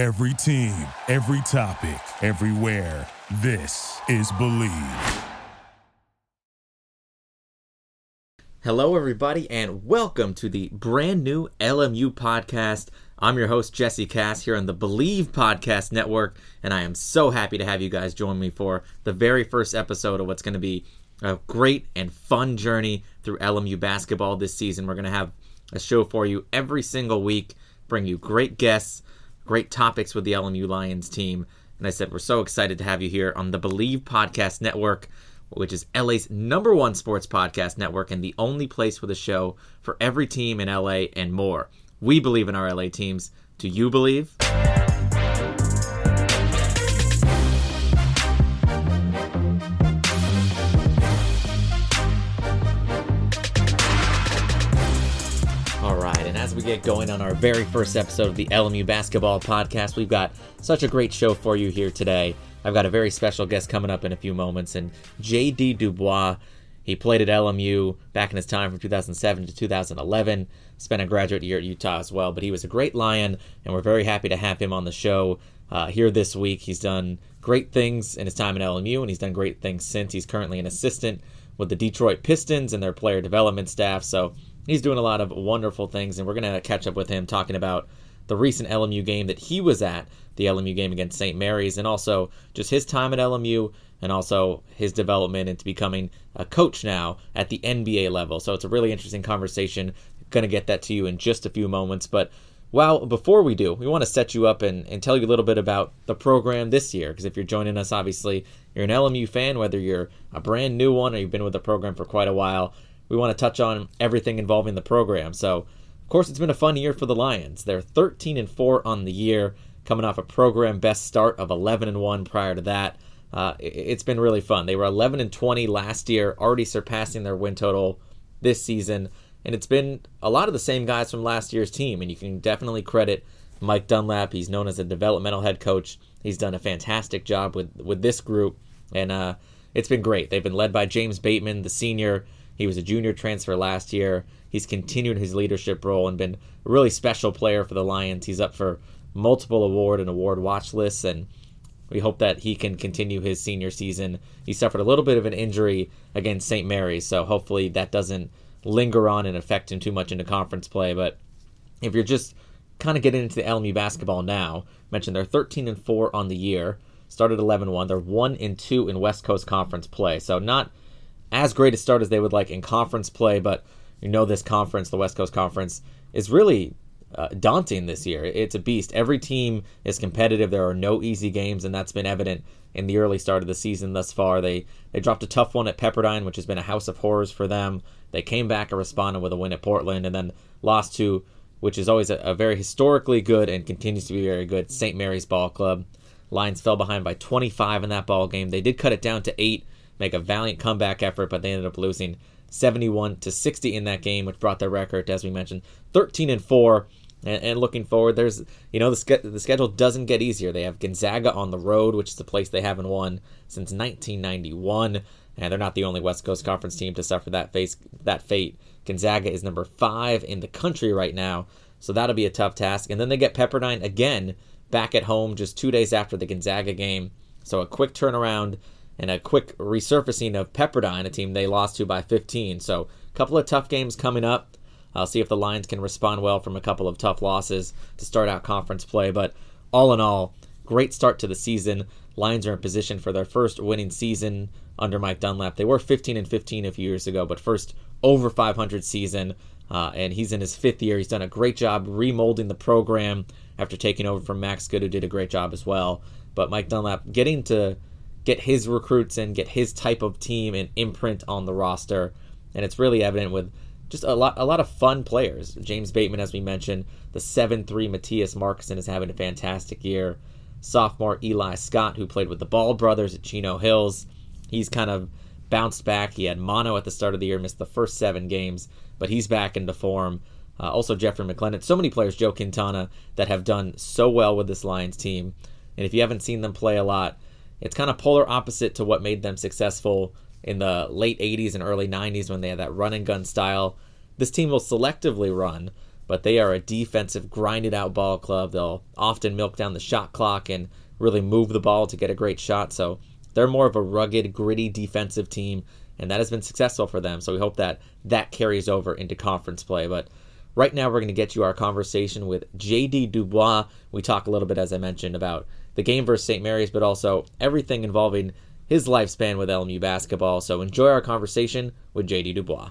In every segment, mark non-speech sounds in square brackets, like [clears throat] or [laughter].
Every team, every topic, everywhere. This is Believe. Hello, everybody, and welcome to the brand new LMU podcast. I'm your host, Jesse Cass, here on the Believe Podcast Network, and I am so happy to have you guys join me for the very first episode of what's going to be a great and fun journey through LMU basketball this season. We're going to have a show for you every single week, bring you great guests, great topics with the LMU Lions team. And I said, we're so excited to have you here on the Believe Podcast Network, which is LA's number one sports podcast network and the only place with a show for every team in LA and more. We believe in our LA teams. Do you believe? Get going on our very first episode of the LMU Basketball Podcast, we've got such a great show for you here today. I've got a very special guest coming up in a few moments, and JD Dubois. He played at LMU back in his time from 2007 to 2011. Spent a graduate year at Utah as well, but he was a great Lion, and we're very happy to have him on the show uh, here this week. He's done great things in his time at LMU, and he's done great things since. He's currently an assistant with the Detroit Pistons and their player development staff, so he's doing a lot of wonderful things, and we're going to catch up with him talking about the recent LMU game that he was at, the LMU game against St. Mary's, and also just his time at LMU and also his development into becoming a coach now at the NBA level. So it's a really interesting conversation. Going to get that to you in just a few moments. But well, before we do, we want to set you up and, and tell you a little bit about the program this year. Because if you're joining us, obviously, you're an LMU fan, whether you're a brand new one or you've been with the program for quite a while, we want to touch on everything involving the program. So, of course, it's been a fun year for the Lions. They're 13 and 4 on the year, coming off a program best start of 11 and 1 prior to that. Uh, it's been really fun. They were 11 and 20 last year, already surpassing their win total this season, and it's been a lot of the same guys from last year's team. And you can definitely credit Mike Dunlap. He's known as a developmental head coach. He's done a fantastic job with with this group, and uh, it's been great. They've been led by James Batemon, the senior. He was a junior transfer last year. He's continued his leadership role and been a really special player for the Lions. He's up for multiple award and award watch lists, and we hope that he can continue his senior season. He suffered a little bit of an injury against St. Mary's, so hopefully that doesn't linger on and affect him too much into conference play. But if you're just kind of getting into the LMU basketball now, mentioned they're 13 and 4 on the year, started 11 1. They're 1 and 2 in West Coast Conference play. So not as great a start as they would like in conference play, but you know this conference, the West Coast Conference, is really uh, daunting this year. It's a beast. Every team is competitive. There are no easy games, and that's been evident in the early start of the season thus far. They they dropped a tough one at Pepperdine, which has been a house of horrors for them. They came back and responded with a win at Portland, and then lost to, which is always a, a very historically good and continues to be very good, St. Mary's Ball Club. Lions fell behind by 25 in that ball game. They did cut it down to eight, make a valiant comeback effort, but they ended up losing 71 to 60 in that game, which brought their record, as we mentioned, 13 and four. And, and, looking forward, there's you know the ske- the schedule doesn't get easier. They have Gonzaga on the road, which is the place they haven't won since 1991, and they're not the only West Coast Conference team to suffer that face that fate. Gonzaga is number five in the country right now, so that'll be a tough task. And then they get Pepperdine again back at home just two days after the Gonzaga game, so a quick turnaround and a quick resurfacing of Pepperdine, a team they lost to by 15. So a couple of tough games coming up. I'll see if the Lions can respond well from a couple of tough losses to start out conference play. But all in all, great start to the season. Lions are in position for their first winning season under Mike Dunlap. They were 15 and 15 a few years ago, but first over 500 season. Uh, and he's in his fifth year. He's done a great job remolding the program after taking over from Max Good, who did a great job as well. But Mike Dunlap getting to get his recruits and get his type of team and imprint on the roster, and it's really evident with just a lot a lot of fun players. James Batemon, as we mentioned, the seven three Mattias Markusson is having a fantastic year. Sophomore Eli Scott, who played with the Ball brothers at Chino Hills, he's kind of bounced back. He had mono at the start of the year, missed the first seven games, but he's back into form. Uh, also, Jeffrey McClendon. So many players, Joe Quintana, that have done so well with this Lions team. And if you haven't seen them play a lot, it's kind of polar opposite to what made them successful in the late 80s and early 90s when they had that run and gun style. This team will selectively run, but they are a defensive, grinded out ball club. They'll often milk down the shot clock and really move the ball to get a great shot. So they're more of a rugged, gritty defensive team, and that has been successful for them. So we hope that that carries over into conference play. But right now, we're going to get you our conversation with JD Dubois. We talk a little bit, as I mentioned, about the game versus St. Mary's, but also everything involving his lifespan with LMU basketball. So enjoy our conversation with JD Dubois.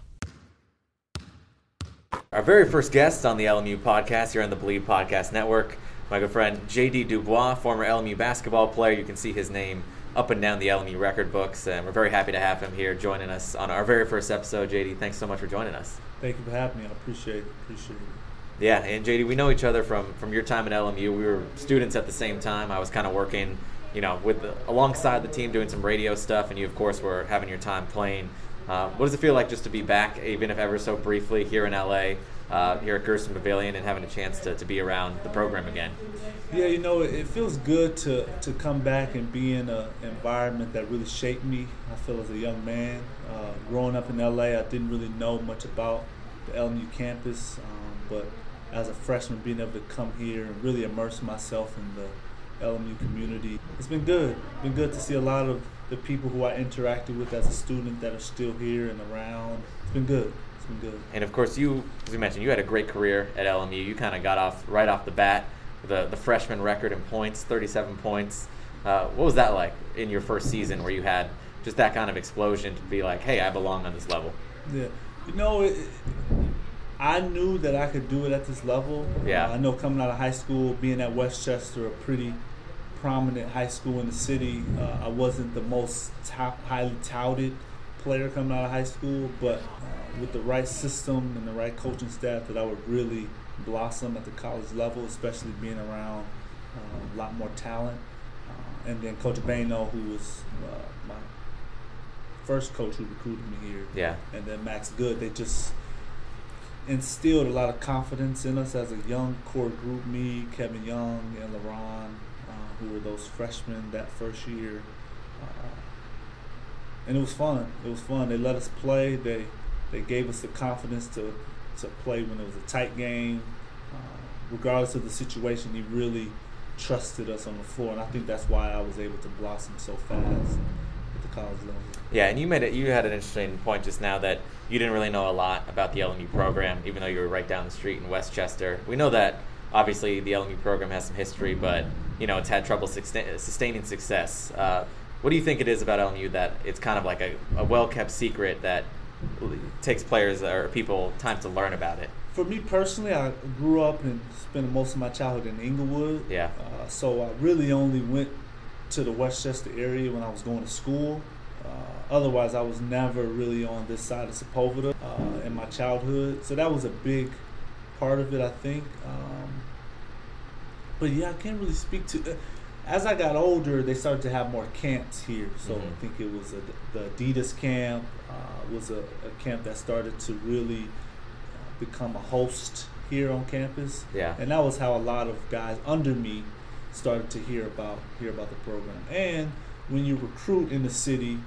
Our very first guest on the LMU podcast here on the Believe Podcast Network, my good friend JD Dubois, former LMU basketball player. You can see his name up and down the LMU record books, and we're very happy to have him here joining us on our very first episode. JD, thanks so much for joining us. Thank you for having me. I appreciate it. Appreciate it. Yeah, and JD, we know each other from from your time at LMU. We were students at the same time. I was kind of working, you know, with alongside the team doing some radio stuff, and you, of course, were having your time playing. Uh, what does it feel like just to be back, even if ever so briefly, here in LA, uh, here at Gersten Pavilion, and having a chance to, to be around the program again? Yeah, you know, it, feels good to, to come back and be in an environment that really shaped me. I feel as a young man, uh, growing up in LA, I didn't really know much about the LMU campus, um, but as a freshman, being able to come here and really immerse myself in the LMU community, it's been good. It's been good to see a lot of the people who I interacted with as a student that are still here and around. It's been good. It's been good. And of course, you, as you mentioned, you had a great career at LMU. You kind of got off right off the bat the the freshman record in points, 37 points. Uh, what was that like in your first season, where you had just that kind of explosion to be like, hey, I belong on this level? Yeah, you know, it, I knew that I could do it at this level. Yeah, uh, I know coming out of high school, being at Westchester, a pretty prominent high school in the city. Uh, I wasn't the most top, highly touted player coming out of high school, but uh, with the right system and the right coaching staff, that I would really blossom at the college level, especially being around uh, a lot more talent. Uh, and then Coach Bayno, who was uh, my first coach who recruited me here, yeah, and then Max Good, they just instilled a lot of confidence in us as a young core group. Me, Kevin Young, and LaRon who were those freshmen that first year. Uh, and it was fun. It was fun. They let us play. They they gave us the confidence to to play when it was a tight game. Uh, regardless of the situation, he really trusted us on the floor, and I think that's why I was able to blossom so fast at the college level. Yeah, and you made it. You had an interesting point just now that you didn't really know a lot about the LMU program, even though you were right down the street in Westchester. We know that obviously the LMU program has some history, but you know it's had trouble sustaining success. Uh, what do you think it is about LMU that it's kind of like a, a well kept secret that takes players or people time to learn about it? For me personally, I grew up and spent most of my childhood in Inglewood. Yeah. Uh, so I really only went to the Westchester area when I was going to school. Uh, otherwise, I was never really on this side of Sepulveda uh, in my childhood. So that was a big part of it, I think. Um, but yeah, I can't really speak to. Uh, as I got older, they started to have more camps here. So mm-hmm. I think it was a, the Adidas camp uh, was a, a, camp that started to really uh, become a host here on campus. Yeah, and that was how a lot of guys under me started to hear about hear about the program. And when you recruit in the city,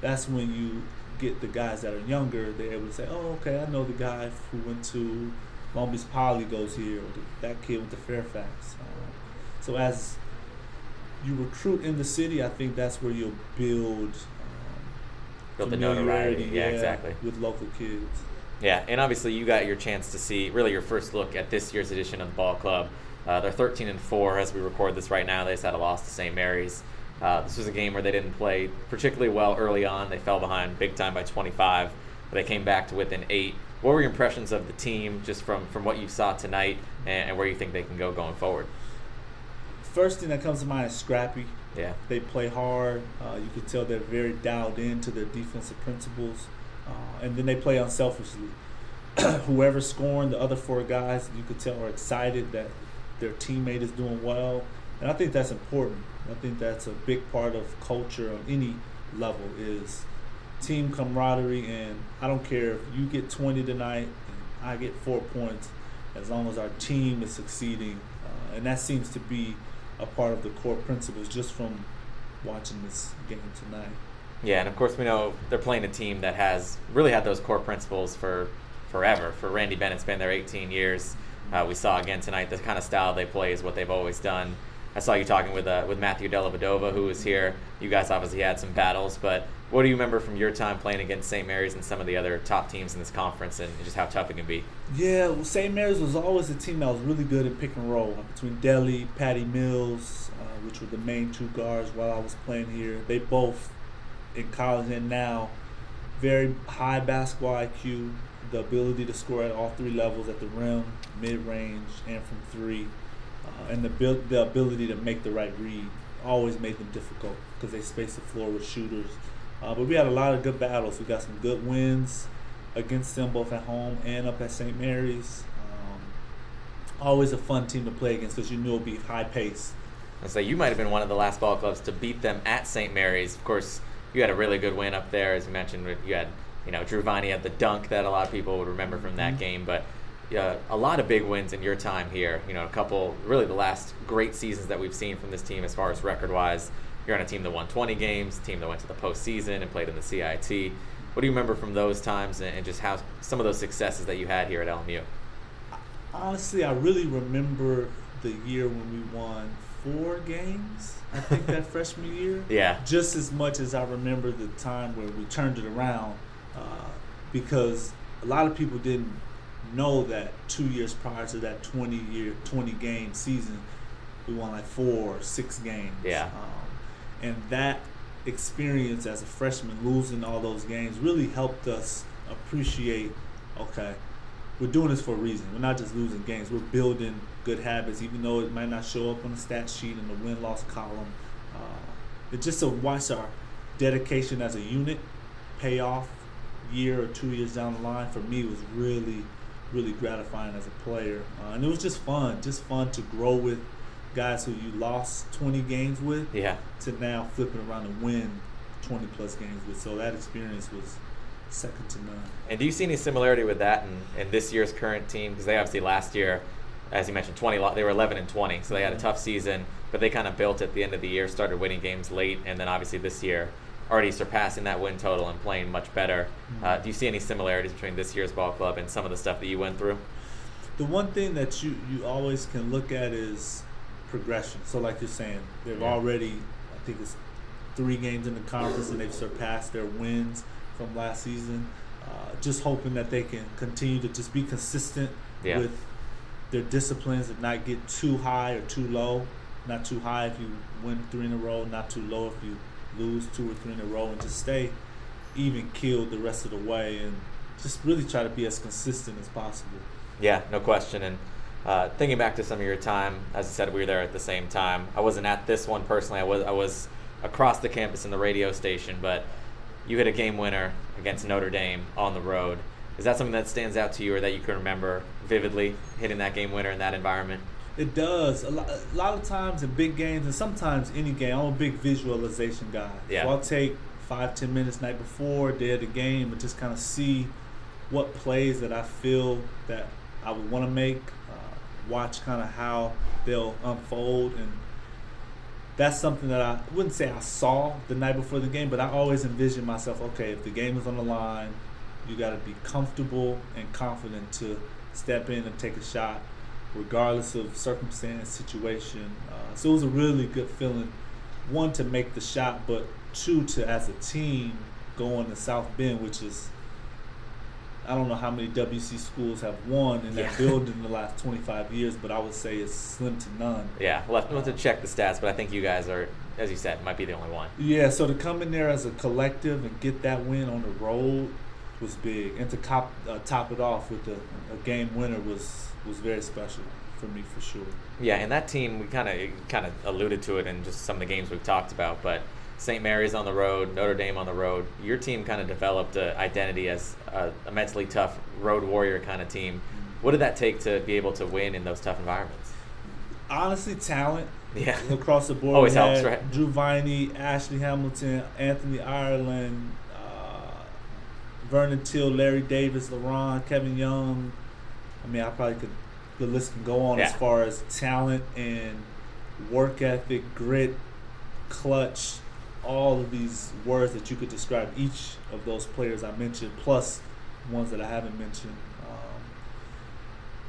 that's when you get the guys that are younger. They're able to say, "Oh, okay, I know the guy who went to Long Beach Poly goes here, or that kid went to Fairfax." Uh, so as you recruit in the city, I think that's where you'll build um, build the notoriety. Yeah, yeah, exactly. With local kids. Yeah, and obviously you got your chance to see really your first look at this year's edition of the ball club. Uh, they're 13 and four as we record this right now. They just had a loss to St. Mary's. Uh, this was a game where they didn't play particularly well early on. They fell behind big time by 25. But they came back to within eight. What were your impressions of the team just from, from what you saw tonight and, and where you think they can go going forward? First thing that comes to mind is scrappy. Yeah. They play hard. Uh, you can tell they're very dialed into their defensive principles. Uh, and then they play unselfishly. [clears throat] Whoever's scoring, the other four guys, you could tell are excited that their teammate is doing well. And I think that's important. I think that's a big part of culture on any level is team camaraderie. And I don't care if you get 20 tonight and I get four points, as long as our team is succeeding. Uh, and that seems to be a part of the core principles just from watching this game tonight. Yeah, and of course we know they're playing a team that has really had those core principles for forever. For Randy Bennett's been there 18 years. Uh, we saw again tonight the kind of style they play is what they've always done. I saw you talking with uh, with Matthew Dellavedova, who was here. You guys obviously had some battles, but what do you remember from your time playing against St. Mary's and some of the other top teams in this conference, and just how tough it can be? Yeah, well, St. Mary's was always a team that was really good at pick and roll between Deli, Patty Mills, uh, which were the main two guards while I was playing here. They both in college and now very high basketball IQ, the ability to score at all three levels at the rim, mid range, and from three uh, and the build, the ability to make the right read always made them difficult because they space the floor with shooters. Uh, but we had a lot of good battles. We got some good wins against them both at home and up at St. Mary's. Um, always a fun team to play against because you knew it'd be high pace. I say you might have been one of the last ball clubs to beat them at St. Mary's. Of course, you had a really good win up there, as you mentioned. You had, you know, Viney had the dunk that a lot of people would remember from that mm-hmm. game, but uh, a lot of big wins in your time here. You know, a couple, really the last great seasons that we've seen from this team as far as record wise. You're on a team that won 20 games, team that went to the postseason and played in the CIT. What do you remember from those times and, and just how some of those successes that you had here at LMU? Honestly, I really remember the year when we won four games. I think [laughs] that freshman year. Yeah. Just as much as I remember the time where we turned it around, uh, because a lot of people didn't know that two years prior to that 20 year 20 game season we won like four or six games. Yeah. Um, and that experience as a freshman losing all those games really helped us appreciate okay we're doing this for a reason. We're not just losing games. We're building good habits even though it might not show up on the stat sheet in the win-loss column. Uh, it's just to watch our dedication as a unit pay off year or two years down the line for me was really really gratifying as a player. Uh, and it was just fun, just fun to grow with guys who you lost 20 games with yeah. to now flipping around and win 20 plus games with. So that experience was second to none. And do you see any similarity with that in, in this year's current team? Because they obviously last year, as you mentioned, 20 they were 11 and 20, so they had a tough season, but they kind of built at the end of the year, started winning games late, and then obviously this year already surpassing that win total and playing much better. Mm-hmm. Uh, do you see any similarities between this year's ball club and some of the stuff that you went through? The one thing that you, you always can look at is progression. So, like you're saying, they've yeah. already, I think it's three games in the conference and they've surpassed their wins from last season. Uh, just hoping that they can continue to just be consistent yeah. with their disciplines and not get too high or too low. Not too high if you win three in a row, not too low if you lose two or three in a row and just stay even killed the rest of the way and just really try to be as consistent as possible. Yeah, no question. And uh, thinking back to some of your time, as I said, we were there at the same time. I wasn't at this one personally. I was I was across the campus in the radio station, but you hit a game winner against Notre Dame on the road. Is that something that stands out to you, or that you can remember vividly hitting that game winner in that environment? It does. A lot, a lot of times in big games, and sometimes any game, I'm a big visualization guy. Yeah. So I'll take five, ten minutes night before, day of the game, and just kind of see what plays that I feel that I would want to make, uh, watch kind of how they'll unfold. And that's something that I wouldn't say I saw the night before the game, but I always envision myself okay, if the game is on the line, you got to be comfortable and confident to step in and take a shot regardless of circumstance, situation. Uh, so it was a really good feeling, one to make the shot, but two to as a team go on to South Bend, which is I don't know how many WC schools have won in that yeah. [laughs] building in the last 25 years, but I would say it's slim to none. Yeah, we'll have, we'll have to check the stats, but I think you guys are, as you said, might be the only one. Yeah, so to come in there as a collective and get that win on the road was big, and to top uh, top it off with a, a game winner was was very special for me for sure. Yeah, and that team we kind of kind of alluded to it in just some of the games we've talked about, but St. Mary's on the road, Notre Dame on the road. Your team kind of developed an identity as a, mentally tough road warrior kind of team. What did that take to be able to win in those tough environments? Honestly, talent. Yeah. [laughs] Across the board. Always helps, right? Drew Viney, Ashley Hamilton, Anthony Ireland, uh, Vernon Teel, Larry Davis, LeRon, Kevin Young, I mean, I probably could. The list can go on yeah. as far as talent and work ethic, grit, clutch, all of these words that you could describe each of those players I mentioned, plus ones that I haven't mentioned. Um,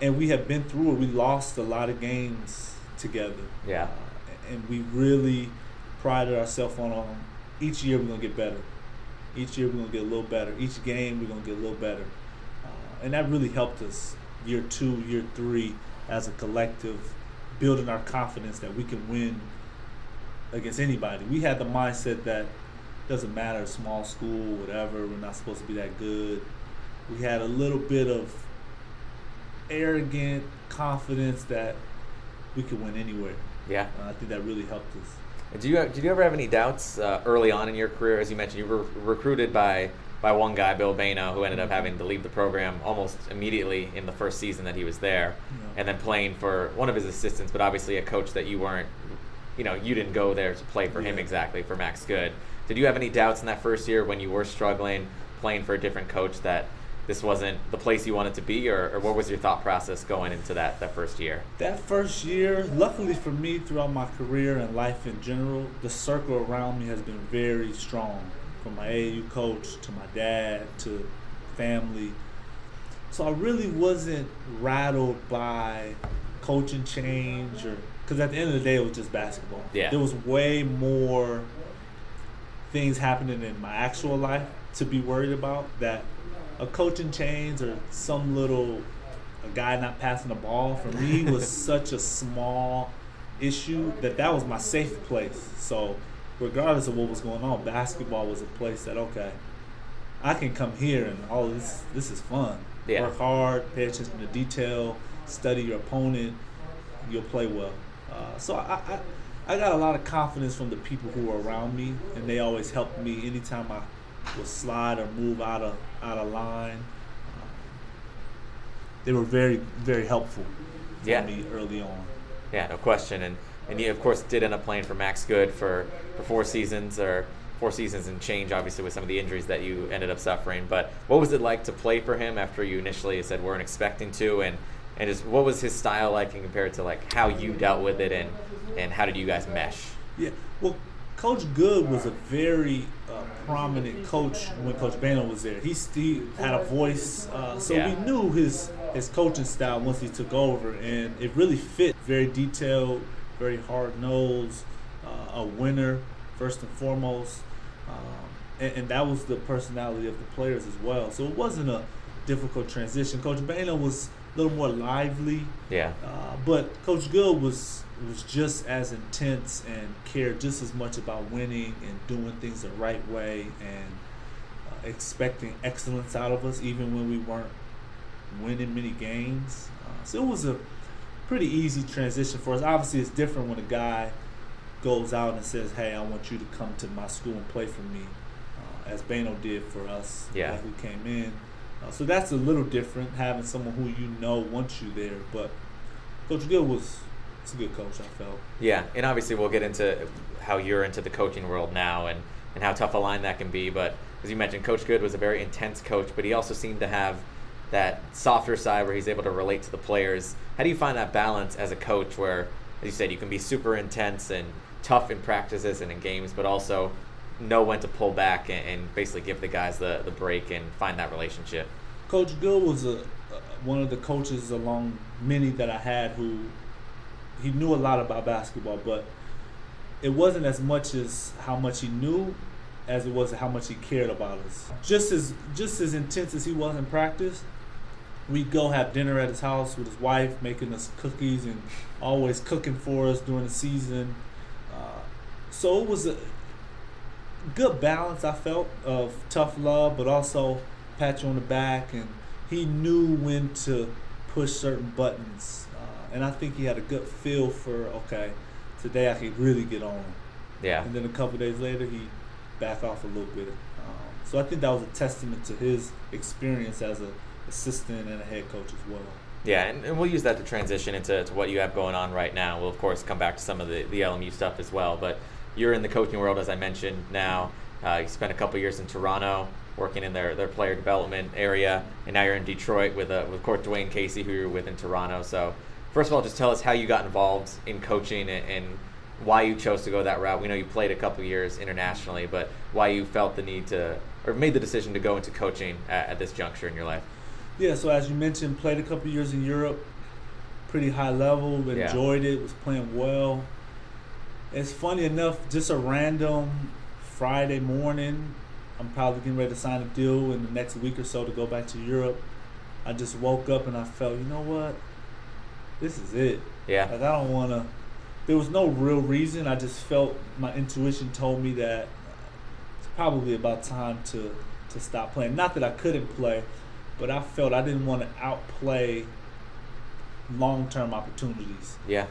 and we have been through it. We lost a lot of games together. Yeah. Uh, and we really prided ourselves on, on each year we're gonna get better. Each year we're gonna get a little better. Each game we're gonna get a little better, uh, and that really helped us year two, year three, as a collective, building our confidence that we can win against anybody. We had the mindset that doesn't matter, small school, whatever. We're not supposed to be that good. We had a little bit of arrogant confidence that we could win anywhere. Yeah. Uh, I think that really helped us. Did you did you ever have any doubts uh, early on in your career? As you mentioned, you were recruited by by one guy, Bill Bayno, who ended up having to leave the program almost immediately in the first season that he was there, Yeah. and then playing for one of his assistants, but obviously a coach that you weren't, you know, you didn't go there to play for him exactly for Max Good. Did you have any doubts in that first year when you were struggling playing for a different coach that this wasn't the place you wanted to be, or, or what was your thought process going into that that first year? That first year, luckily for me, throughout my career and life in general, the circle around me has been very strong. From my AAU coach to my dad to family. So I really wasn't rattled by coaching change or because at the end of the day, it was just basketball. Yeah. There was way more things happening in my actual life to be worried about that a coaching change or some little a guy not passing the ball for me was [laughs] such a small issue that that was my safe place. So regardless of what was going on, basketball was a place that okay, I can come here and all this this is fun. Yeah. Work hard, pay attention to detail, study your opponent, you'll play well. Uh, so I, I I got a lot of confidence from the people who were around me, and they always helped me anytime I would slide or move out of out of line. Um, they were very very helpful for Yeah. me early on. Yeah, no question. And and you of course did end up playing for Max Good for, for four seasons or four seasons and change, obviously with some of the injuries that you ended up suffering. But what was it like to play for him after you initially said weren't expecting to and and just what was his style like and compared to like how you dealt with it and and how did you guys mesh? Yeah, well, Coach Good was a very uh, prominent coach when Coach Bayno was there. He, he had a voice, uh, so Yeah. we knew his his coaching style once he took over, and it really fit. Very detailed, very hard nosed, uh, a winner first and foremost, um, and, and that was the personality of the players as well. So it wasn't a difficult transition. Coach Bayno was a little more lively. Yeah. Uh, but Coach Good was was just as intense and cared just as much about winning and doing things the right way and uh, expecting excellence out of us, even when we weren't winning many games. Uh, so it was a pretty easy transition for us. Obviously, it's different when a guy goes out and says, "Hey, I want you to come to my school and play for me," uh, as Bayno did for us Yeah. who came in. Uh, so that's a little different having someone who you know wants you there. But Coach Gill was it's a good coach. I felt. Yeah, and obviously we'll get into how you're into the coaching world now and, and how tough a line that can be. But as you mentioned, Coach Good was a very intense coach, but he also seemed to have that softer side where he's able to relate to the players. How do you find that balance as a coach where, as you said, you can be super intense and tough in practices and in games, but also know when to pull back and, and basically give the guys the, the break and find that relationship? Coach Gill was a, uh, one of the coaches along many that I had who he knew a lot about basketball, but it wasn't as much as how much he knew as it was how much he cared about us. Just as just as intense as he was in practice, we'd go have dinner at his house with his wife, making us cookies and always cooking for us during the season. Uh, so it was a good balance I felt of tough love, but also pat you on the back, and he knew when to push certain buttons, uh, and I think he had a good feel for okay, today I can really get on. Yeah. And then a couple days later, he back off a little bit. Um, so I think that was a testament to his experience as a assistant and a head coach as well. Yeah, and, and we'll use that to transition into to what you have going on right now. We'll, of course, come back to some of the, the LMU stuff as well. But you're in the coaching world, as I mentioned now. Uh, you spent a couple years in Toronto working in their, their player development area, and now you're in Detroit with, uh, with Court Dwayne Casey, who you're with in Toronto. So, first of all, just tell us how you got involved in coaching and, and why you chose to go that route. We know you played a couple years internationally, but why you felt the need to, or made the decision to go into coaching at, at this juncture in your life. Yeah, so as you mentioned, played a couple years in Europe, pretty high level, Yeah. enjoyed it, was playing well. It's funny enough, just a random Friday morning, I'm probably getting ready to sign a deal in the next week or so to go back to Europe. I just woke up and I felt, you know what? This is it. Yeah. Like I don't want to. There was no real reason. I just felt my intuition told me that it's probably about time to to stop playing. Not that I couldn't play, but I felt I didn't want to outplay long term opportunities. Yeah.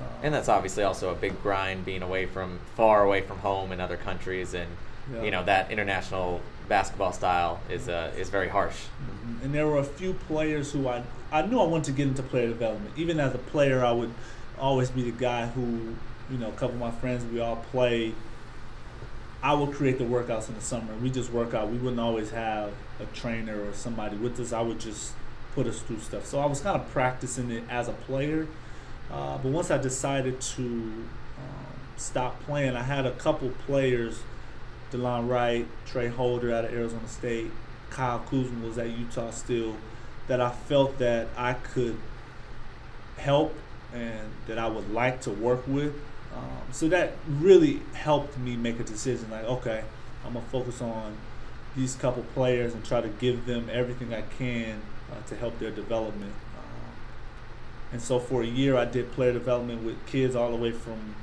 Uh, And that's obviously also a big grind being away from far away from home in other countries and Yeah. you know that international basketball style is uh, is very harsh. Mhm. And there were a few players who I I knew I wanted to get into player development. Even as a player, I would always be the guy who, you know, a couple of my friends we all played. I would create the workouts in the summer. We just work out. We wouldn't always have a trainer or somebody with us. I would just put us through stuff. So I was kind of practicing it as a player. Uh, but once I decided to um, stop playing, I had a couple players DeLon Wright, Tra Holder out of Arizona State, Kyle Kuzma was at Utah still, that I felt that I could help and that I would like to work with. Um, so that really helped me make a decision like, okay, I'm going to focus on these couple players and try to give them everything I can uh, to help their development. Um, and so for a year, I did player development with kids all the way from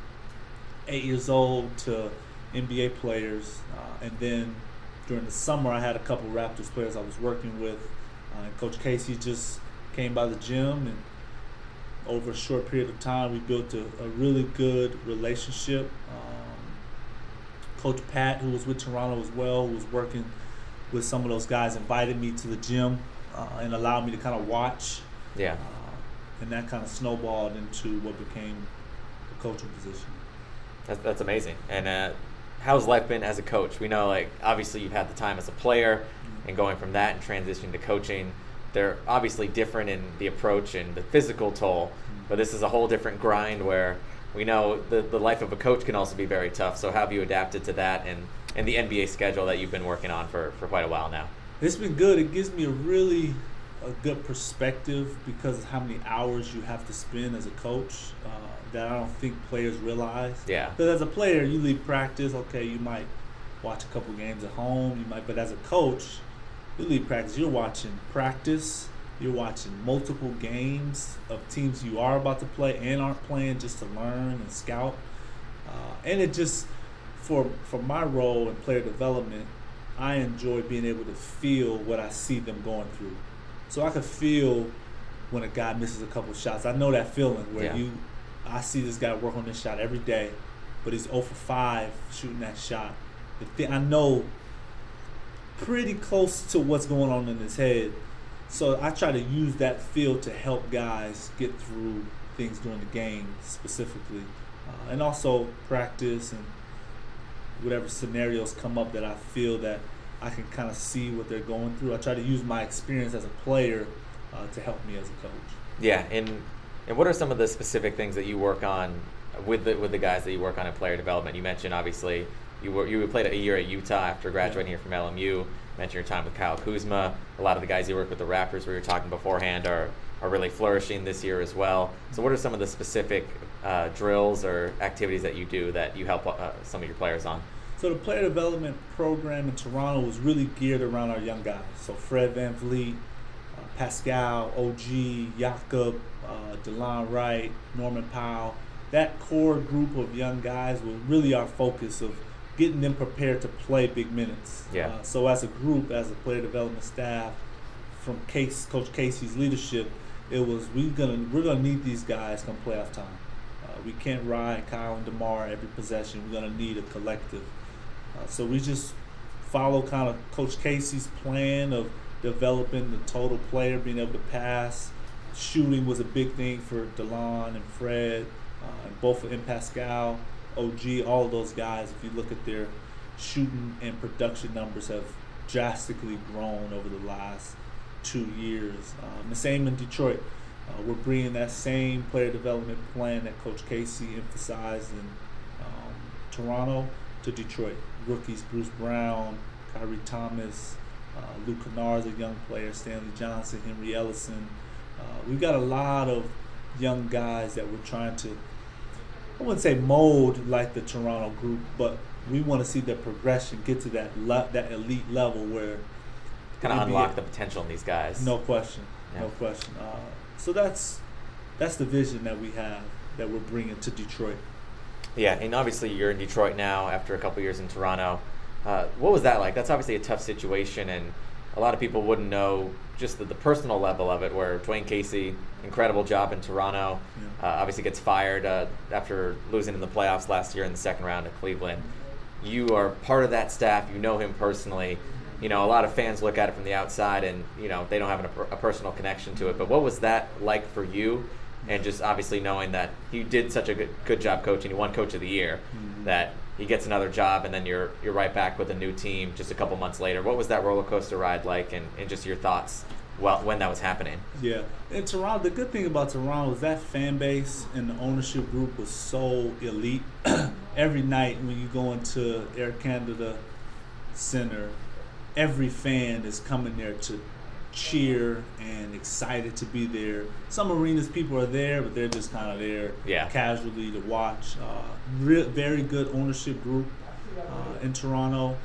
eight years old to NBA players. Uh, and then during the summer, I had a couple Raptors players I was working with. Uh, and Coach Casey just came by the gym, and over a short period of time, we built a, a really good relationship. Um, Coach Pat, who was with Toronto as well, who was working with some of those guys, invited me to the gym uh, and allowed me to kind of watch. Yeah. Uh, and that kind of snowballed into what became the coaching position. That's, that's amazing. And uh, how's life been as a coach? We know, like, obviously you've had the time as a player, and going from that and transitioning to coaching, they're obviously different in the approach and the physical toll. But this is a whole different grind where we know the, the life of a coach can also be very tough. So how have you adapted to that and, and the NBA schedule that you've been working on for, for quite a while now? It's been good. It gives me a really a good perspective because of how many hours you have to spend as a coach uh, that I don't think players realize. Yeah. Because as a player, you leave practice. Okay, you might watch a couple games at home. You might, but as a coach, you leave practice. You're watching practice. You're watching multiple games of teams you are about to play and aren't playing just to learn and scout. Uh, and it just for for my role in player development, I enjoy being able to feel what I see them going through. So I could feel when a guy misses a couple shots. I know that feeling where Yeah. you, I see this guy work on this shot every day, but he's 0 for 5 shooting that shot. The thing, I know pretty close to what's going on in his head. So I try to use that feel to help guys get through things during the game specifically, uh, and also practice and whatever scenarios come up that I feel that I can kind of see what they're going through. I try to use my experience as a player uh, to help me as a coach. Yeah, and and what are some of the specific things that you work on with the with the guys that you work on in player development? You mentioned obviously you were you played a year at Utah after graduating here from LMU. Mentioned your time with Kyle Kuzma. A lot of the guys you work with the Raptors we were talking beforehand are are really flourishing this year as well. So what are some of the specific uh, drills or activities that you do that you help uh, some of your players on? So the player development program in Toronto was really geared around our young guys. So Fred VanVleet, uh, Pascal, OG, Jakob, uh, DeLon Wright, Norman Powell. That core group of young guys was really our focus of getting them prepared to play big minutes. Yeah. Uh, so as a group, as a player development staff, from Case, Coach Casey's leadership, it was we're gonna we're gonna need these guys come playoff time. Uh, we can't ride Kyle and Demar every possession. We're gonna need a collective. Uh, so we just follow kind of Coach Casey's plan of developing the total player, being able to pass. Shooting was a big thing for DeLon and Fred, uh, and both of M. Pascal, OG, all those guys. If you look at their shooting and production numbers, have drastically grown over the last two years. Um, the same in Detroit. Uh, we're bringing that same player development plan that Coach Casey emphasized in um, Toronto to Detroit. Rookies Bruce Brown, Khyri Thomas, Uh, Luke Kennard a young player. Stanley Johnson, Henry Ellenson. Uh, we've got a lot of young guys that we're trying to. I wouldn't say mold like the Toronto group, but we want to see the progression get to that le- that elite level where Kind of unlock the potential in these guys. no question, Yeah. no question. Uh, so that's that's the vision that we have that we're bringing to Detroit. Yeah, and obviously you're in Detroit now after a couple years in Toronto. Uh, what was that like? That's obviously a tough situation, and a lot of people wouldn't know just the, the personal level of it. Where Dwayne Casey, incredible job in Toronto, Yeah. uh, obviously gets fired uh, after losing in the playoffs last year in the second round at Cleveland. You are part of that staff. You know him personally. You know, a lot of fans look at it from the outside, and you know they don't have a, a personal connection to it. But what was that like for you? And just obviously knowing that he did such a good good job coaching, he won Coach of the Year, Mhm. that he gets another job, and then you're you're right back with a new team just a couple months later. What was that roller coaster ride like, and, and just your thoughts well when that was happening? Yeah, in Toronto, the good thing about Toronto is that fan base and the ownership group was so elite. [clears throat] every night when you go into Air Canada Center, every fan is coming there to cheer and excited to be there. Some arenas people are there, but they're just kind of there Yeah. casually to watch. Uh, re- very good ownership group uh, in Toronto.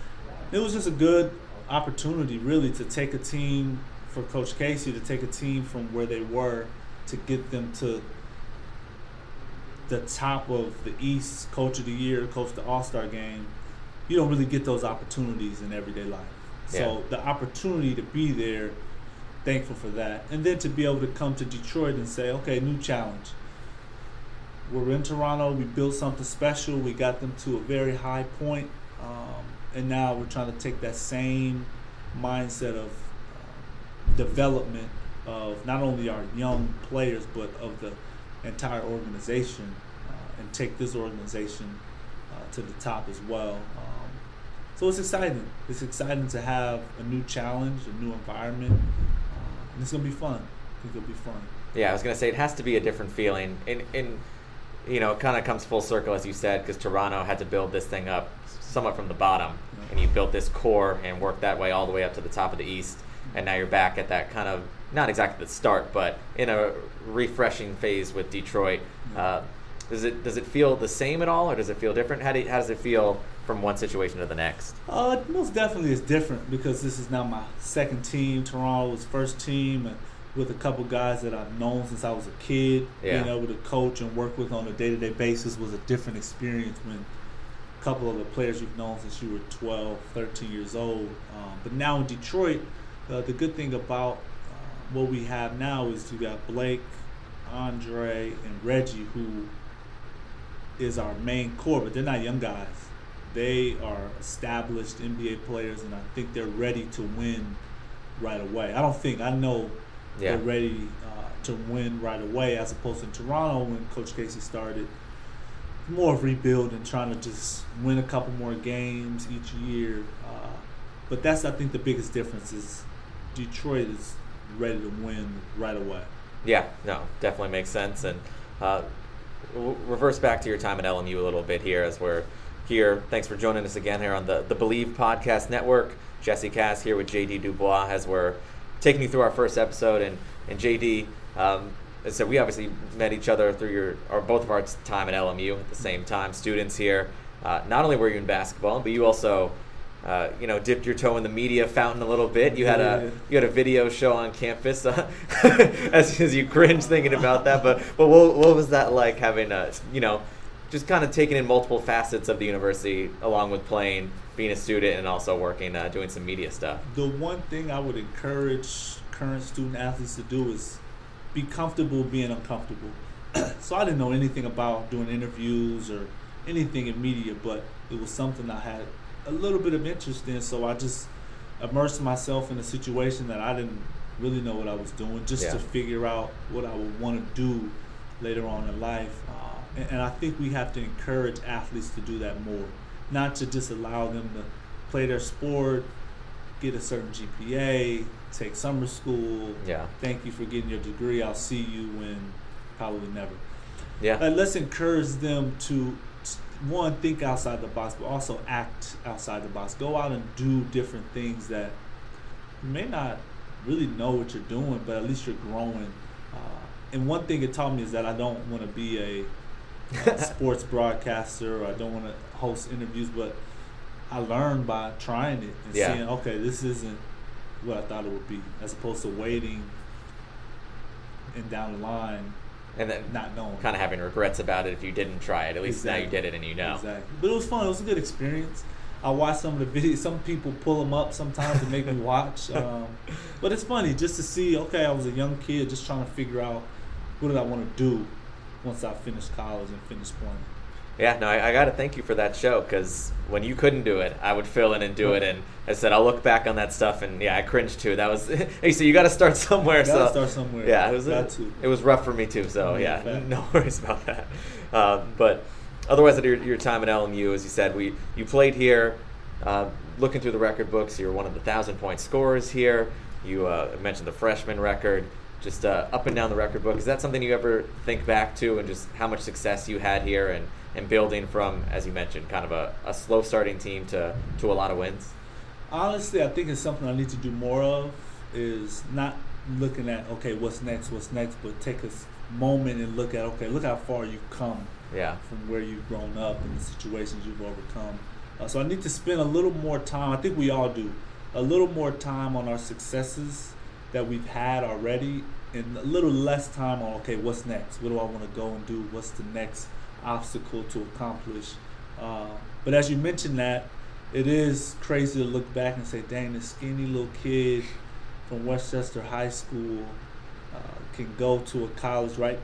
It was just a good opportunity, really, to take a team for Coach Casey to take a team from where they were to get them to the top of the East, Coach of the Year, Coach of the All Star game. You don't really get those opportunities in everyday life. So Yeah. the opportunity to be there, thankful for that, and then to be able to come to Detroit and say, okay, new challenge. We're in Toronto. We built something special. We got them to a very high point, um, and now we're trying to take that same mindset of uh, development of not only our young players but of the entire organization, uh, and take this organization uh, to the top as well. Um, so it's exciting. It's exciting to have a new challenge, a new environment, and it's gonna be fun. I think it'll be fun. Yeah, I was gonna say it has to be a different feeling, and and you know, it kind of comes full circle as you said, because Toronto had to build this thing up somewhat from the bottom, Yeah. and you built this core and worked that way all the way up to the top of the East, and now you're back at that kind of not exactly the start, but in a refreshing phase with Detroit. Yeah. Uh, does it does it feel the same at all, or does it feel different? How, do how does it feel from one situation to the next? Uh, most definitely it's different because this is now my second team. Toronto was first team, and with a couple guys that I've known since I was a kid. Yeah. Being able to coach and work with on a day to day basis was a different experience when a couple of the players you've known since you were 12, 13 years old. Um, but now in Detroit, uh, the good thing about uh, what we have now is you got Blake, Andre, and Reggie who is our main core, but they're not young guys. They are established NBA players, and I think they're ready to win right away. I don't think I know Yeah. they're ready uh, to win right away, as opposed to Toronto when Coach Casey started. More of rebuild and trying to just win a couple more games each year. Uh, but that's I think the biggest difference is Detroit is ready to win right away. Yeah, no, definitely makes sense. And uh, reverse back to your time at LMU a little bit here as we're here. Thanks for joining us again here on the, the Believe Podcast Network. Jesse Cass here with JD Dubois as we're taking you through our first episode. And, and JD, um, so we obviously met each other through your, or both of our time at LMU at the same time, students here. Uh, not only were you in basketball, but you also uh, you know, dipped your toe in the media fountain a little bit. You had a you had a video show on campus. Uh, [laughs] as, as you cringe thinking about that, but but what, what was that like having a you know, just kind of taking in multiple facets of the university along with playing, being a student, and also working, uh, doing some media stuff. the one thing I would encourage current student athletes to do is be comfortable being uncomfortable. [clears throat] so I didn't know anything about doing interviews or anything in media, but it was something I had a little bit of interest in. So I just immersed myself in a situation that I didn't really know what I was doing, just Yeah. to figure out what I would want to do later on in life. And, and I think we have to encourage athletes to do that more, not to just allow them to play their sport, get a certain GPA, take summer school. Yeah. Thank you for getting your degree. I'll see you when probably never. Yeah. Uh, let's encourage them to one think outside the box, but also act outside the box. Go out and do different things that you may not really know what you're doing, but at least you're growing. Uh, and one thing it taught me is that I don't want to be a [laughs] sports broadcaster or I don't want to host interviews, but I learned by trying it and Yeah. seeing, okay, this isn't what I thought it would be, as opposed to waiting and down the line And then not knowing. kind of having regrets about it if you didn't try it. At least now you did it and you know. Exactly. But it was fun. It was a good experience. I watched some of the videos. Some people pull them up sometimes to make me [laughs] watch. Um, but it's funny just to see. Okay, I was a young kid just trying to figure out what did I want to do once I finished college and finished playing. Yeah, no, I, I got to thank you for that show because when you couldn't do it, I would fill in and do it. And I said, I'll look back on that stuff, and yeah, I cringed too. That was, [laughs] hey, so you got to start somewhere. Gotta so start somewhere. Yeah, it was. Got to. It was rough for me too. So Yeah, yeah, no [laughs] worries about that. Um, but otherwise, at your, your time at LMU, as you said, we you played here. Uh, looking through the record books, you're one of the thousand point scorers here. You uh, mentioned the freshman record. Just uh, up and down the record book. Is that something you ever think back to, and just how much success you had here, and, and building from, as you mentioned, kind of a, a slow starting team to, to a lot of wins? Honestly, I think it's something I need to do more of. Is not looking at okay, what's next, what's next, but take a moment and look at okay, look how far you've come Yeah, from where you've grown up and the situations you've overcome. Uh, so I need to spend a little more time. I think we all do a little more time on our successes that we've had already, and a little less time on okay, what's next? What do I want to go and do? What's the next obstacle to accomplish? Uh, but as you mentioned that, it is crazy to look back and say, "Dang, this skinny little kid from Westchester High School uh, can go to a college right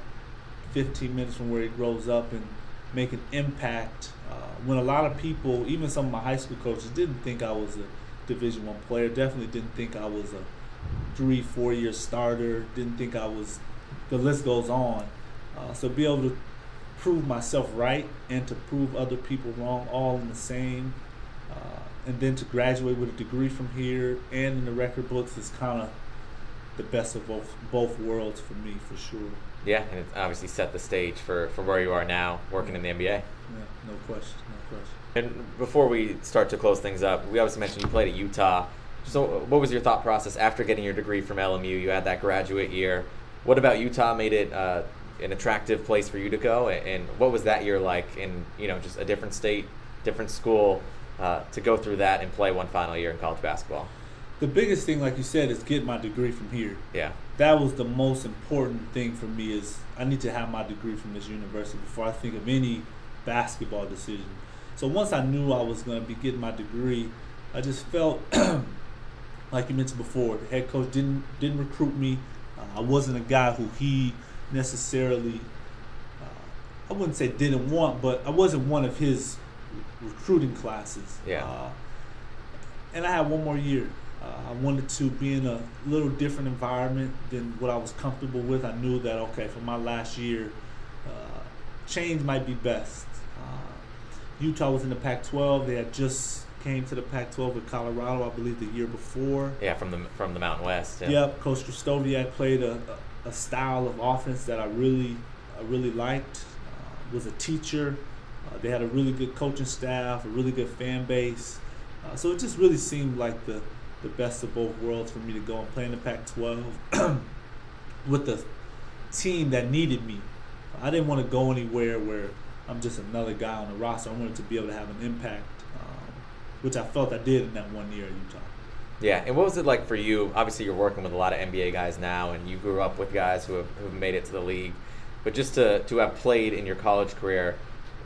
15 minutes from where he grows up and make an impact. Uh, when a lot of people, even some of my high school coaches, didn't think I was a Division One player. Definitely didn't think I was a three, four year starter. Didn't think I was. The list goes on. Uh, so be able to prove myself right and to prove other people wrong, all in the same. Uh, and then to graduate with a degree from here and in the record books is kind of the best of both both worlds for me, for sure. yeah, and it obviously set the stage for, for where you are now, working in the NBA. Yeah, no question, no question. And before we start to close things up, we obviously mentioned you played at Utah. So, what was your thought process after getting your degree from LMU? You had that graduate year. What about Utah made it uh, an attractive place for you to go? And what was that year like in you know just a different state, different school, uh, to go through that and play one final year in college basketball? The biggest thing, like you said, is get my degree from here. Yeah, That was the most important thing for me. Is I need to have my degree from this university before I think of any basketball decision. So once I knew I was going to be getting my degree, I just felt [clears throat] like you mentioned before. The head coach didn't didn't recruit me. Uh, I wasn't a guy who he necessarily. Uh, I wouldn't say didn't want, but I wasn't one of his recruiting classes. Yeah. Uh, and I had one more year. Uh, I wanted to be in a little different environment than what I was comfortable with. I knew that okay, for my last year, uh, change might be best. Uh, Utah was in the Pac-12. They had just came to the Pac-12 with Colorado, I believe, the year before. yeah, from the from the Mountain West. Yeah. Yep, Coach Krystkowiak played a, a, style of offense that I really, I really liked. Uh, was a teacher. Uh, they had a really good coaching staff, a really good fan base. Uh, so it just really seemed like the, the best of both worlds for me to go and play in the Pac-12 [clears throat] with the team that needed me. I didn't want to go anywhere where I'm just another guy on the roster. I wanted to be able to have an impact, which I felt I did in that one year at Utah. Yeah, and what was it like for you? Obviously, you're working with a lot of NBA guys now, and you grew up with guys who have, who have made it to the league. But just to, to have played in your college career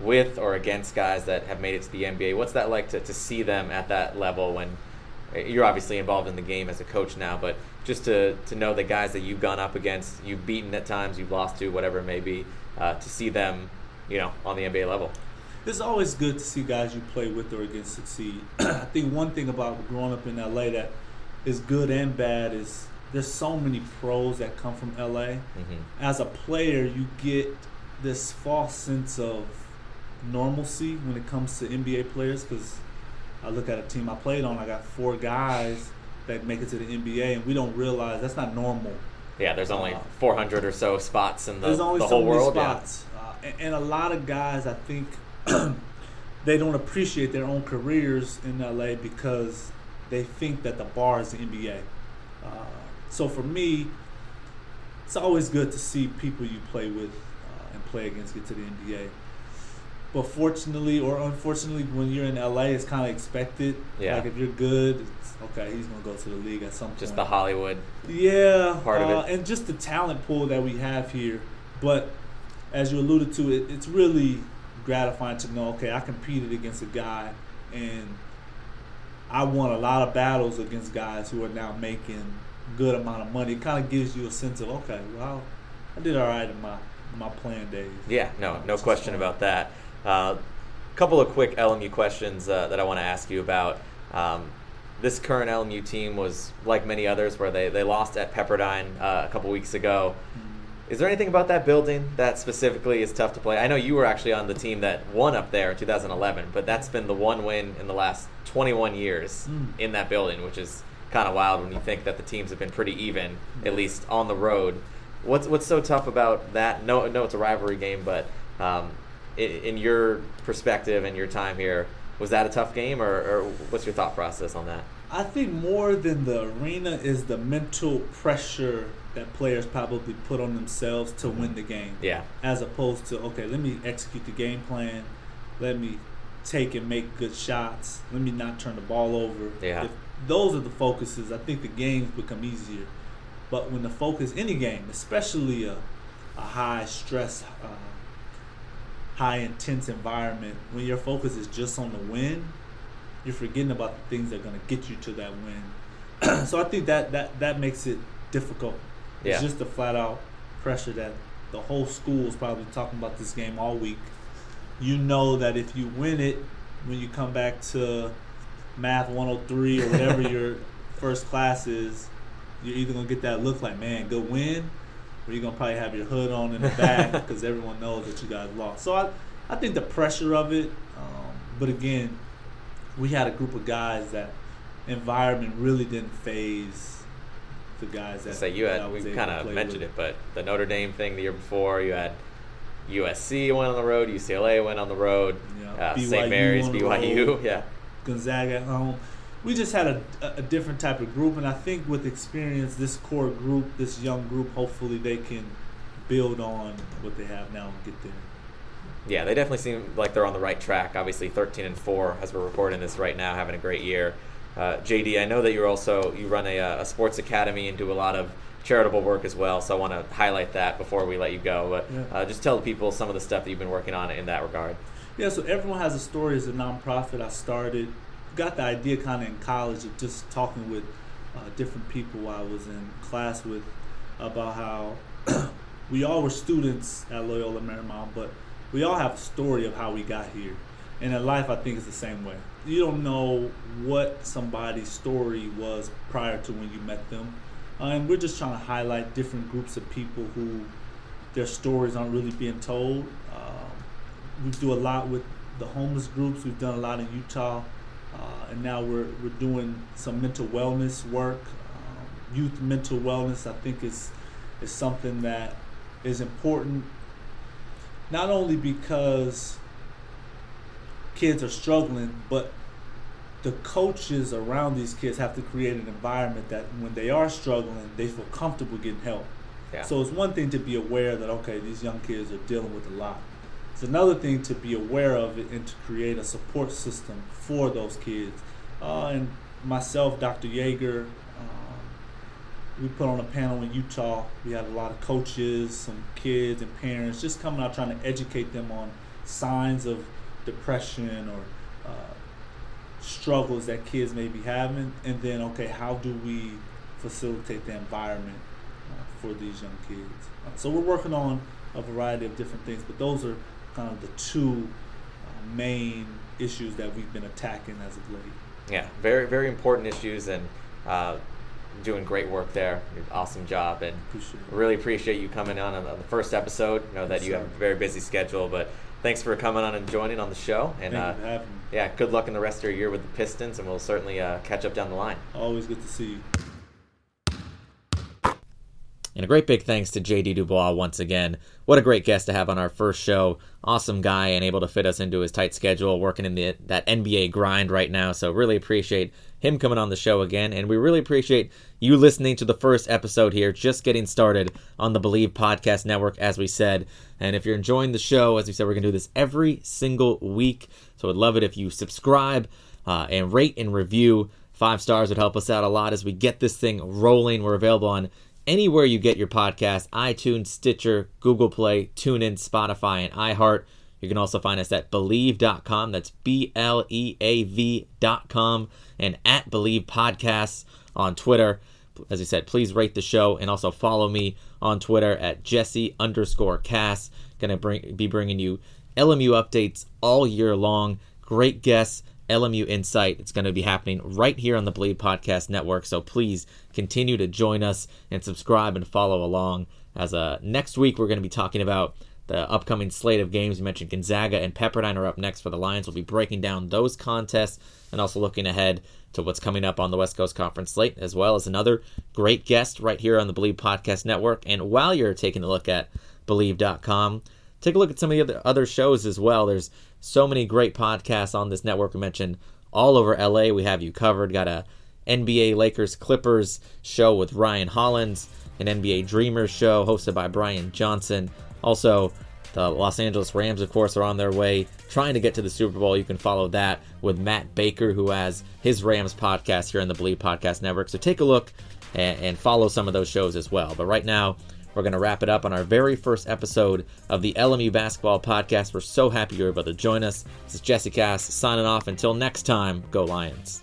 with or against guys that have made it to the NBA, what's that like to, to see them at that level when you're obviously involved in the game as a coach now, but just to, to know the guys that you've gone up against, you've beaten at times, you've lost to, whatever it may be, uh, to see them, you know, on the NBA level. It's always good to see guys you play with or against succeed. [clears throat] I think one thing about growing up in LA that is good and bad is there's so many pros that come from LA. hmm As a player, you get this false sense of normalcy when it comes to NBA players because I look at a team I played on, I got four guys that make it to the NBA, and we don't realize that's not normal. Yeah, there's only Uh, 400 or so spots in the, There's only the so whole many world. yeah. uh, and, and a lot of guys, I think, they don't appreciate their own careers in LA because they think that the bar is the NBA. Uh, so for me, it's always good to see people you play with uh, and play against get to the NBA. But fortunately or unfortunately, when you're in LA, it's kind of expected. Yeah. Like if you're good, it's okay. He's gonna go to the league at some point. Just the Hollywood. Yeah, part of uh, it. and just the talent pool that we have here. But as you alluded to, it, it's really gratifying to know. Okay, I competed against a guy, and I won a lot of battles against guys who are now making good amount of money. It kind of gives you a sense of okay, well, I did all right in my my playing days. Yeah, no, no question fun. about that. A uh, couple of quick LMU questions uh, that I want to ask you about. Um, this current LMU team was like many others, where they, they lost at Pepperdine uh, a couple weeks ago. Is there anything about that building that specifically is tough to play? I know you were actually on the team that won up there in 2011, but that's been the one win in the last 21 years Mm. in that building, which is kind of wild when you think that the teams have been pretty even, at least on the road. What's what's so tough about that? No, no, it's a rivalry game, but um, in, in your perspective and your time here, was that a tough game, or, or what's your thought process on that? I think more than the arena is the mental pressure that players probably put on themselves to win the game. Yeah, As opposed to, okay, let me execute the game plan. Let me take and make good shots. Let me not turn the ball over. Yeah. If those are the focuses, I think the games become easier. But when the focus, any game, especially a, a high stress, uh, high intense environment, when your focus is just on the win, you're forgetting about the things that are going to get you to that win. [clears throat] so I think that, that, that makes it difficult. Yeah. It's just the flat out pressure that the whole school is probably talking about this game all week. You know that if you win it, when you come back to math 103 or whatever [laughs] your first class is, you're either gonna get that look like, man, good win, or you're gonna probably have your hood on in the back [laughs] because everyone knows that you guys lost. So I, I think the pressure of it, um, but again, we had a group of guys that environment really didn't faze the guys that say you had we kind of mentioned with. it, but the Notre Dame thing the year before, you had USC went on the road, UCLA went on the road, Yeah, uh, St. Mary's, BYU, road. [laughs] yeah, Gonzaga at home. We just had a, a different type of group, and I think with experience, this core group, this young group, hopefully they can build on what they have now and get there. Yeah. They definitely seem like they're on the right track. Obviously, thirteen and four as we're recording this right now, having a great year. Uh, JD, I know that you're also you run a, a sports academy and do a lot of charitable work as well. So I want to highlight that before we let you go. But Yeah. uh, just tell the people some of the stuff that you've been working on in that regard. Yeah, so everyone has a story as a nonprofit. I started, got the idea kind of in college of just talking with uh, different people while I was in class with about how [clears throat] we all were students at Loyola Marymount, but we all have a story of how we got here. And in life, I think it's the same way. You don't know what somebody's story was prior to when you met them. Uh, and we're just trying to highlight different groups of people who their stories aren't really being told. Um, we do a lot with the homeless groups. We've done a lot in Utah, uh, and now we're we're doing some mental wellness work. Um, youth mental wellness, I think, is is something that is important. Not only because kids are struggling, but the coaches around these kids have to create an environment that when they are struggling, they feel comfortable getting help. Yeah. So it's one thing to be aware that okay, these young kids are dealing with a lot. It's another thing to be aware of it and to create a support system for those kids. Uh, and myself, Dr. Yeager, we put on a panel in Utah. We had a lot of coaches, some kids, and parents just coming out trying to educate them on signs of depression or uh, struggles that kids may be having, and then okay, how do we facilitate the environment uh, for these young kids? Uh, so we're working on a variety of different things, but those are kind of the two uh, main issues that we've been attacking as of late. Yeah, very very important issues and uh, doing great work there. Awesome job and Appreciate really appreciate you coming on on the first episode. I know that Yes, you have a very busy schedule, but thanks for coming on and joining on the show. And Thank uh, you for having me. yeah, good luck in the rest of your year with the Pistons, and we'll certainly uh, catch up down the line. Always good to see you. And a great big thanks to JD Dubois once again. What a great guest to have on our first show. Awesome guy and able to fit us into his tight schedule, working in the that NBA grind right now. So really appreciate him coming on the show again. And we really appreciate you listening to the first episode here, just getting started on the Bleav Podcast Network, as we said. And if you're enjoying the show, as we said, we're going to do this every single week. So I'd love it if you subscribe uh, and rate and review. Five stars would help us out a lot as we get this thing rolling. We're available on anywhere you get your podcast iTunes, Stitcher, Google Play, TuneIn, Spotify, and iHeart. You can also find us at Bleav.com. That's B L E A V.com and at Bleav Podcasts on Twitter. As I said, please rate the show and also follow me on Twitter at Jesse underscore Cass. Gonna bring, be bringing you LMU updates all year long. Great guests, LMU Insight. It's going to be happening right here on the Bleav Podcast Network. So please continue to join us and subscribe and follow along. As uh, next week, we're going to be talking about the upcoming slate of games. You mentioned Gonzaga and Pepperdine are up next for the Lions. We'll be breaking down those contests and also looking ahead to what's coming up on the West Coast Conference slate, as well as another great guest right here on the Bleav Podcast Network. And while you're taking a look at Bleav.com, take a look at some of the other, other shows as well. There's so many great podcasts on this network. We mentioned all over LA. We have you covered. Got a NBA Lakers Clippers show with Ryan Hollins, an NBA Dreamers show hosted by Brian Johnson. Also, the Los Angeles Rams, of course, are on their way trying to get to the Super Bowl. You can follow that with Matt Baker, who has his Rams podcast here on the Bleav Podcast Network. So take a look and, and follow some of those shows as well. But right now, we're going to wrap it up on our very first episode of the LMU Basketball Podcast. We're so happy you're able to join us. This is Jesse Cass signing off. Until next time, go Lions.